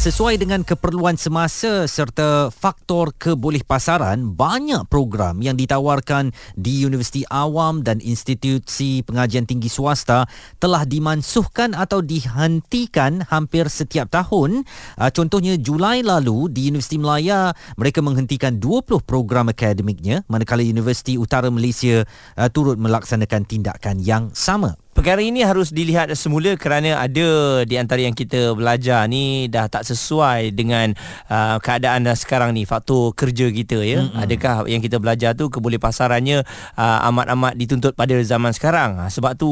Sesuai dengan keperluan semasa serta faktor keboleh pasaran, banyak program yang ditawarkan di Universiti Awam dan institusi pengajian tinggi swasta telah dimansuhkan atau dihentikan hampir setiap tahun. Ah, contohnya Julai lalu di Universiti Melaya, mereka menghentikan 20 program akademiknya manakala Universiti Utara Malaysia ah, turut melaksanakan tindakan yang sama. Perkara ini harus dilihat semula kerana ada di antara yang kita belajar ni dah tak sesuai dengan uh, keadaan dah sekarang ni faktor kerja kita ya. Mm-hmm. Adakah yang kita belajar tu keboleh pasarannya uh, amat-amat dituntut pada zaman sekarang. Uh, sebab tu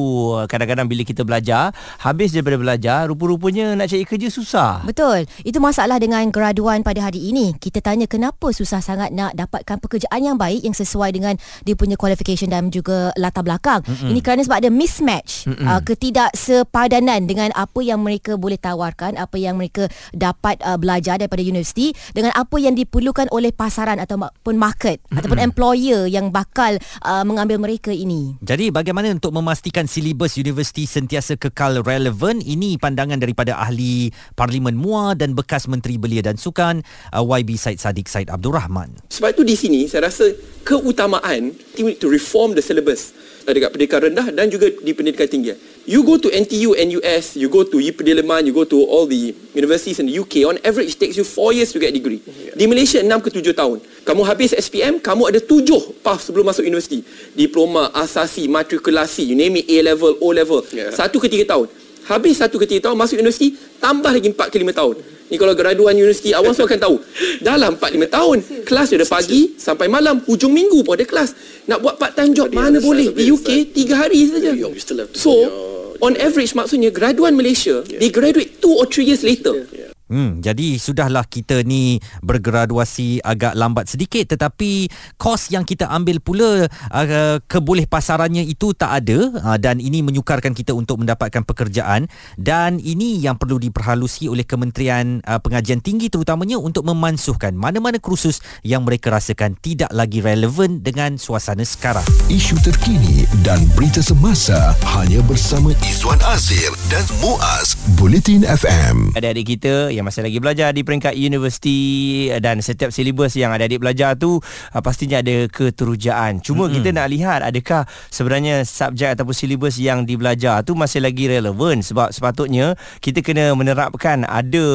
kadang-kadang bila kita belajar habis daripada belajar rupa-rupanya nak cari kerja susah. Betul. Itu masalah dengan graduan pada hari ini. Kita tanya kenapa susah sangat nak dapatkan pekerjaan yang baik yang sesuai dengan dia punya qualification dan juga latar belakang. Mm-hmm. Ini kerana sebab ada mismatch match uh, ketidaksepadanan dengan apa yang mereka boleh tawarkan apa yang mereka dapat uh, belajar daripada universiti dengan apa yang diperlukan oleh pasaran ataupun market mm-hmm. ataupun employer yang bakal uh, mengambil mereka ini. Jadi bagaimana untuk memastikan silibus universiti sentiasa kekal relevan? Ini pandangan daripada ahli parlimen MUA dan bekas menteri belia dan sukan uh, YB Said Sadiq Said Abdul Rahman. Sebab itu di sini saya rasa keutamaan to reform the syllabus dekat pendidikan rendah dan juga di pendidikan tinggi. You go to NTU, NUS, you go to UP Diliman, you go to all the universities in the UK, on average it takes you 4 years to get a degree. Di Malaysia 6 ke 7 tahun. Kamu habis SPM, kamu ada 7 path sebelum masuk universiti. Diploma, asasi, matrikulasi, you name it, A level, O level. 1 ke 3 tahun. Habis 1 ke 3 tahun masuk universiti, tambah lagi 4 ke 5 tahun. Ni kalau graduan universiti awam semua akan tahu. Dalam 4-5 tahun, kelas dari pagi sampai malam, hujung minggu pun ada kelas. Nak buat part time job mana boleh? Di UK, 3 hari saja. So, on average maksudnya graduan Malaysia, they graduate 2 or 3 years later. Hmm, jadi sudahlah kita ni bergraduasi agak lambat sedikit tetapi kos yang kita ambil pula uh, keboleh pasarannya itu tak ada uh, dan ini menyukarkan kita untuk mendapatkan pekerjaan dan ini yang perlu diperhalusi oleh Kementerian uh, Pengajian Tinggi terutamanya untuk memansuhkan mana-mana kursus yang mereka rasakan tidak lagi relevan dengan suasana sekarang. Isu terkini dan berita semasa hanya bersama Izwan Azir dan Muaz Bulletin FM. Adik-adik kita yang masih lagi belajar di peringkat universiti dan setiap silibus yang ada adik belajar tu uh, pastinya ada keterujaan. Cuma mm-hmm. kita nak lihat adakah sebenarnya subjek ataupun silibus yang dibelajar tu masih lagi relevan sebab sepatutnya kita kena menerapkan ada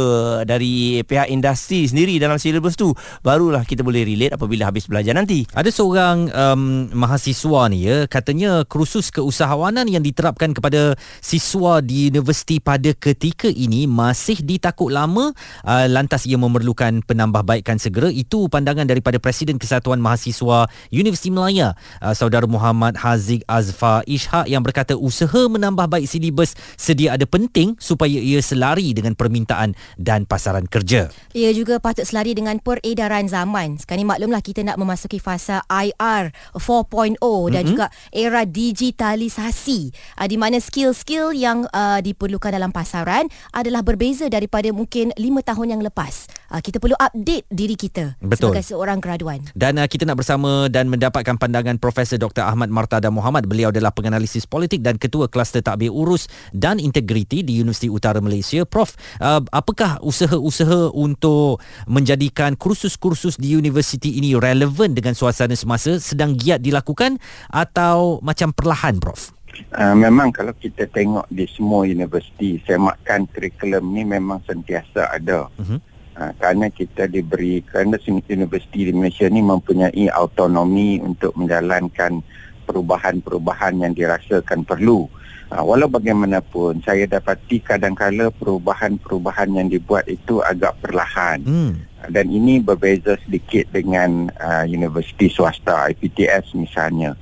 dari pihak industri sendiri dalam silibus tu barulah kita boleh relate apabila habis belajar nanti. Ada seorang um, mahasiswa ni ya katanya kursus keusahawanan yang diterapkan kepada siswa di universiti pada ketika ini masih ditakut lama lama uh, lantas ia memerlukan penambahbaikan segera itu pandangan daripada Presiden Kesatuan Mahasiswa Universiti Melaya uh, saudara Muhammad Haziq Azfa Ishak yang berkata usaha menambahbaik silibus sedia ada penting supaya ia selari dengan permintaan dan pasaran kerja. Ia juga patut selari dengan peredaran zaman. Sekarang ni maklumlah kita nak memasuki fasa IR 4.0 mm-hmm. dan juga era digitalisasi uh, di mana skill-skill yang uh, diperlukan dalam pasaran adalah berbeza daripada mungkin mungkin 5 tahun yang lepas. Uh, kita perlu update diri kita Betul. sebagai seorang graduan. Dan uh, kita nak bersama dan mendapatkan pandangan Profesor Dr. Ahmad Martada Muhammad. Beliau adalah penganalisis politik dan ketua kluster takbir urus dan integriti di Universiti Utara Malaysia. Prof, uh, apakah usaha-usaha untuk menjadikan kursus-kursus di universiti ini relevan dengan suasana semasa sedang giat dilakukan atau macam perlahan, Prof? Uh, memang kalau kita tengok di semua universiti semakan kurikulum ni memang sentiasa ada. Uh-huh. Uh, kerana kita diberi kerana universiti di Malaysia ni mempunyai autonomi untuk menjalankan perubahan-perubahan yang dirasakan perlu. Uh, walau bagaimanapun saya dapati kadang-kala perubahan-perubahan yang dibuat itu agak perlahan. Hmm. Dan ini berbeza sedikit dengan uh, universiti swasta IPTS misalnya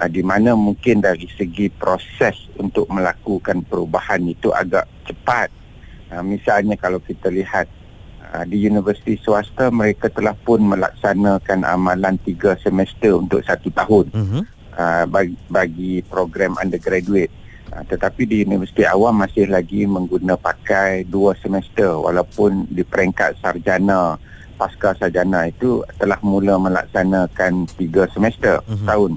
uh, di mana mungkin dari segi proses untuk melakukan perubahan itu agak cepat. Uh, misalnya kalau kita lihat uh, di universiti swasta mereka telah pun melaksanakan amalan tiga semester untuk satu tahun uh-huh. uh, bagi, bagi program undergraduate. Uh, tetapi di universiti awam masih lagi mengguna pakai dua semester walaupun di peringkat sarjana pasca sarjana itu telah mula melaksanakan tiga semester Mhm. tahun.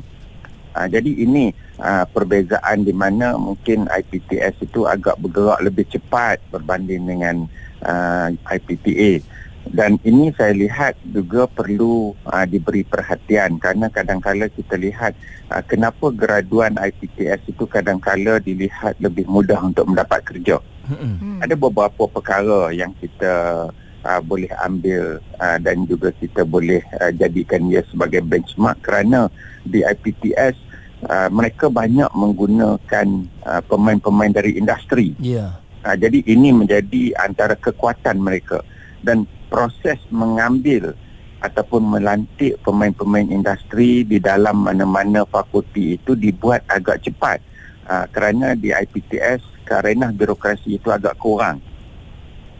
Uh, jadi ini uh, perbezaan di mana mungkin IPTS itu agak bergerak lebih cepat berbanding dengan uh, IPTA. Dan ini saya lihat juga perlu uh, diberi perhatian kerana kadang-kala kita lihat uh, kenapa graduan IPTS itu kadang-kala dilihat lebih mudah untuk mendapat kerja. Hmm. Ada beberapa perkara yang kita uh, boleh ambil uh, dan juga kita boleh uh, jadikan ia sebagai benchmark kerana di IPTS uh, mereka banyak menggunakan uh, pemain-pemain dari industri. Ya. Uh, jadi ini menjadi antara kekuatan mereka dan proses mengambil ataupun melantik pemain-pemain industri di dalam mana-mana fakulti itu dibuat agak cepat uh, kerana di IPTS kerana birokrasi itu agak kurang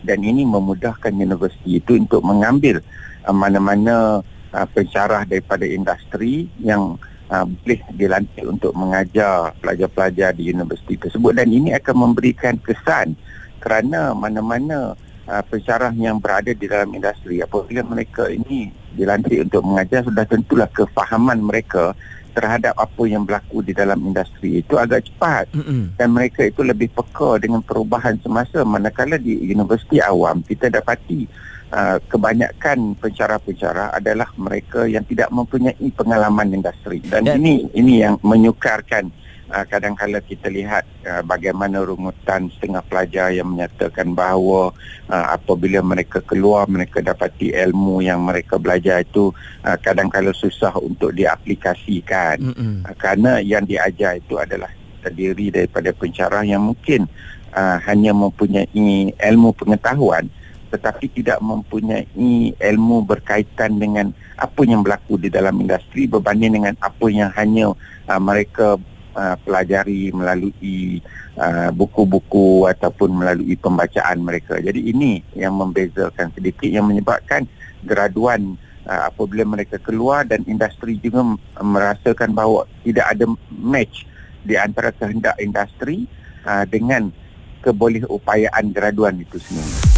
dan ini memudahkan universiti itu untuk mengambil uh, mana-mana uh, pensyarah daripada industri yang uh, boleh dilantik untuk mengajar pelajar-pelajar di universiti tersebut dan ini akan memberikan kesan kerana mana-mana uh, pensyarah yang berada di dalam industri apabila mereka ini dilantik untuk mengajar sudah tentulah kefahaman mereka terhadap apa yang berlaku di dalam industri itu agak cepat Mm-mm. dan mereka itu lebih peka dengan perubahan semasa manakala di universiti awam kita dapati uh, kebanyakan pensyarah-pensyarah adalah mereka yang tidak mempunyai pengalaman industri dan, Dan- ini ini yang menyukarkan uh, kadang-kala kita lihat uh, bagaimana rungutan setengah pelajar yang menyatakan bahawa uh, apabila mereka keluar mereka dapati ilmu yang mereka belajar itu uh, kadang-kala susah untuk diaplikasikan. Uh, kerana yang diajar itu adalah terdiri daripada pensyarah yang mungkin uh, hanya mempunyai ilmu pengetahuan tetapi tidak mempunyai ilmu berkaitan dengan apa yang berlaku di dalam industri berbanding dengan apa yang hanya uh, mereka uh, pelajari melalui uh, buku-buku ataupun melalui pembacaan mereka. Jadi ini yang membezakan sedikit yang menyebabkan graduan uh, apabila mereka keluar dan industri juga merasakan bahawa tidak ada match di antara kehendak industri uh, dengan kebolehupayaan graduan itu sendiri.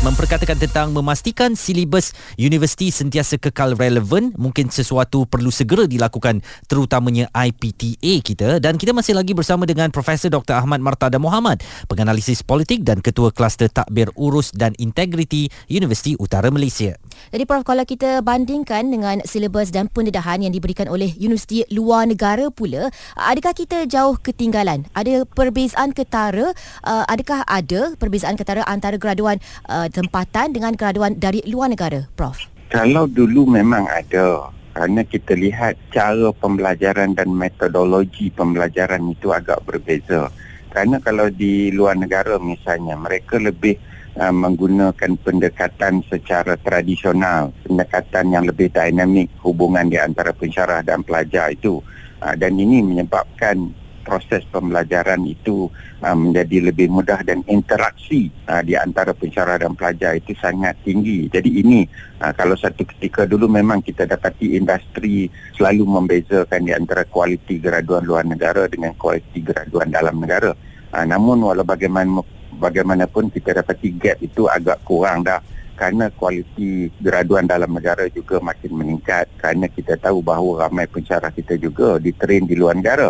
Memperkatakan tentang memastikan silibus universiti sentiasa kekal relevan mungkin sesuatu perlu segera dilakukan terutamanya IPTA kita dan kita masih lagi bersama dengan Profesor Dr Ahmad Martada Muhammad penganalisis politik dan ketua kluster takbir urus dan integriti Universiti Utara Malaysia Jadi Prof kalau kita bandingkan dengan silibus dan pendedahan yang diberikan oleh universiti luar negara pula, adakah kita jauh ketinggalan? Ada perbezaan ketara? Uh, adakah ada perbezaan ketara antara graduan uh, tempatan dengan graduan dari luar negara, Prof? Kalau dulu memang ada kerana kita lihat cara pembelajaran dan metodologi pembelajaran itu agak berbeza. Kerana kalau di luar negara misalnya mereka lebih uh, menggunakan pendekatan secara tradisional, pendekatan yang lebih dinamik hubungan di antara pensyarah dan pelajar itu. Uh, dan ini menyebabkan proses pembelajaran itu uh, menjadi lebih mudah dan interaksi uh, di antara pensyarah dan pelajar itu sangat tinggi. Jadi ini uh, kalau satu ketika dulu memang kita dapati industri selalu membezakan di antara kualiti graduan luar negara dengan kualiti graduan dalam negara. Uh, namun walau bagaimana bagaimanapun kita dapati gap itu agak kurang dah kerana kualiti graduan dalam negara juga makin meningkat kerana kita tahu bahawa ramai pensyarah kita juga ditrain di luar negara.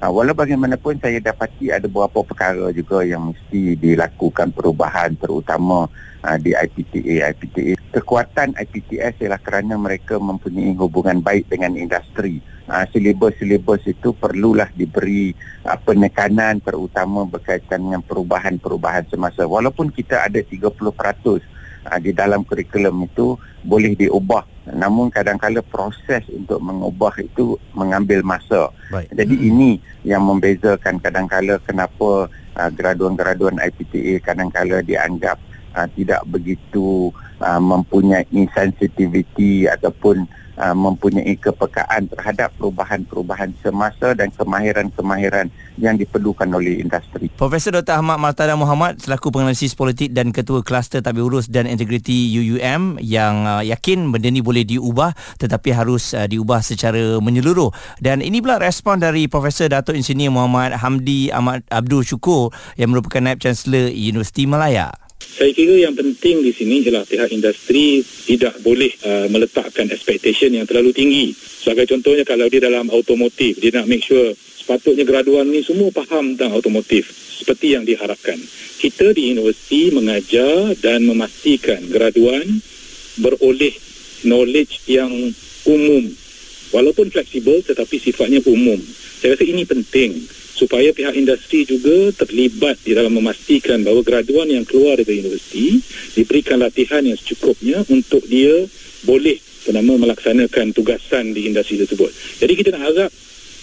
Uh, walau bagaimanapun saya dapati ada beberapa perkara juga yang mesti dilakukan perubahan terutama uh, di IPTA. IPTA. Kekuatan IPTS ialah kerana mereka mempunyai hubungan baik dengan industri. Uh, silibus-silibus itu perlulah diberi uh, penekanan terutama berkaitan dengan perubahan-perubahan semasa. Walaupun kita ada 30% uh, di dalam kurikulum itu boleh diubah. Namun kadang-kala proses untuk mengubah itu mengambil masa. baik Jadi hmm. ini yang membezakan kadang-kala kenapa uh, graduan-graduan IPTA kadang-kala dianggap uh, tidak begitu uh, mempunyai sensitivity ataupun uh, mempunyai kepekaan terhadap perubahan-perubahan semasa dan kemahiran-kemahiran yang diperlukan oleh industri. Profesor Dr. Ahmad Martada Muhammad selaku penganalisis politik dan ketua kluster tabir urus dan integriti UUM yang uh, yakin benda ni boleh diubah tetapi harus uh, diubah secara menyeluruh. Dan ini pula respon dari Profesor Datuk Insinyur Muhammad Hamdi Ahmad Abdul Syukur yang merupakan Naib Chancellor Universiti Malaya. Saya kira yang penting di sini ialah pihak industri tidak boleh uh, meletakkan expectation yang terlalu tinggi. Sebagai contohnya kalau dia dalam automotif, dia nak make sure sepatutnya graduan ni semua faham tentang automotif seperti yang diharapkan. Kita di universiti mengajar dan memastikan graduan beroleh knowledge yang umum. Walaupun fleksibel tetapi sifatnya umum. Saya rasa ini penting supaya pihak industri juga terlibat di dalam memastikan bahawa graduan yang keluar dari universiti diberikan latihan yang secukupnya untuk dia boleh bernama melaksanakan tugasan di industri tersebut. Jadi kita nak harap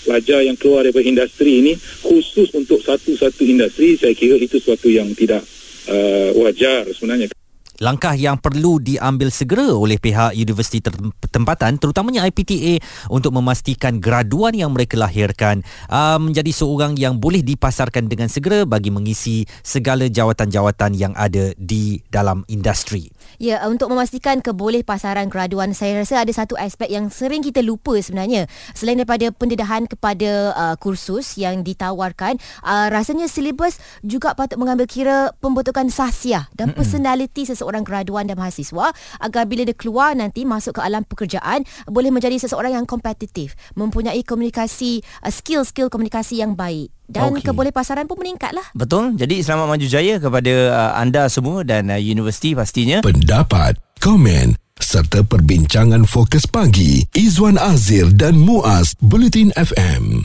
pelajar yang keluar dari industri ini khusus untuk satu-satu industri saya kira itu sesuatu yang tidak uh, wajar sebenarnya langkah yang perlu diambil segera oleh pihak universiti tempatan terutamanya IPTA untuk memastikan graduan yang mereka lahirkan uh, menjadi seorang yang boleh dipasarkan dengan segera bagi mengisi segala jawatan-jawatan yang ada di dalam industri. Ya, untuk memastikan keboleh pasaran graduan, saya rasa ada satu aspek yang sering kita lupa sebenarnya. Selain daripada pendedahan kepada uh, kursus yang ditawarkan, uh, rasanya silibus juga patut mengambil kira pembentukan sahsiah dan personality seseorang graduan dan mahasiswa agar bila dia keluar nanti masuk ke alam pekerjaan boleh menjadi seseorang yang kompetitif, mempunyai komunikasi uh, skill-skill komunikasi yang baik dan okay. keboleh pasaran pun meningkatlah. Betul. Jadi selamat maju jaya kepada uh, anda semua dan uh, universiti pastinya. Pendapat, komen serta perbincangan fokus pagi Izwan Azir dan Muaz Bulletin FM.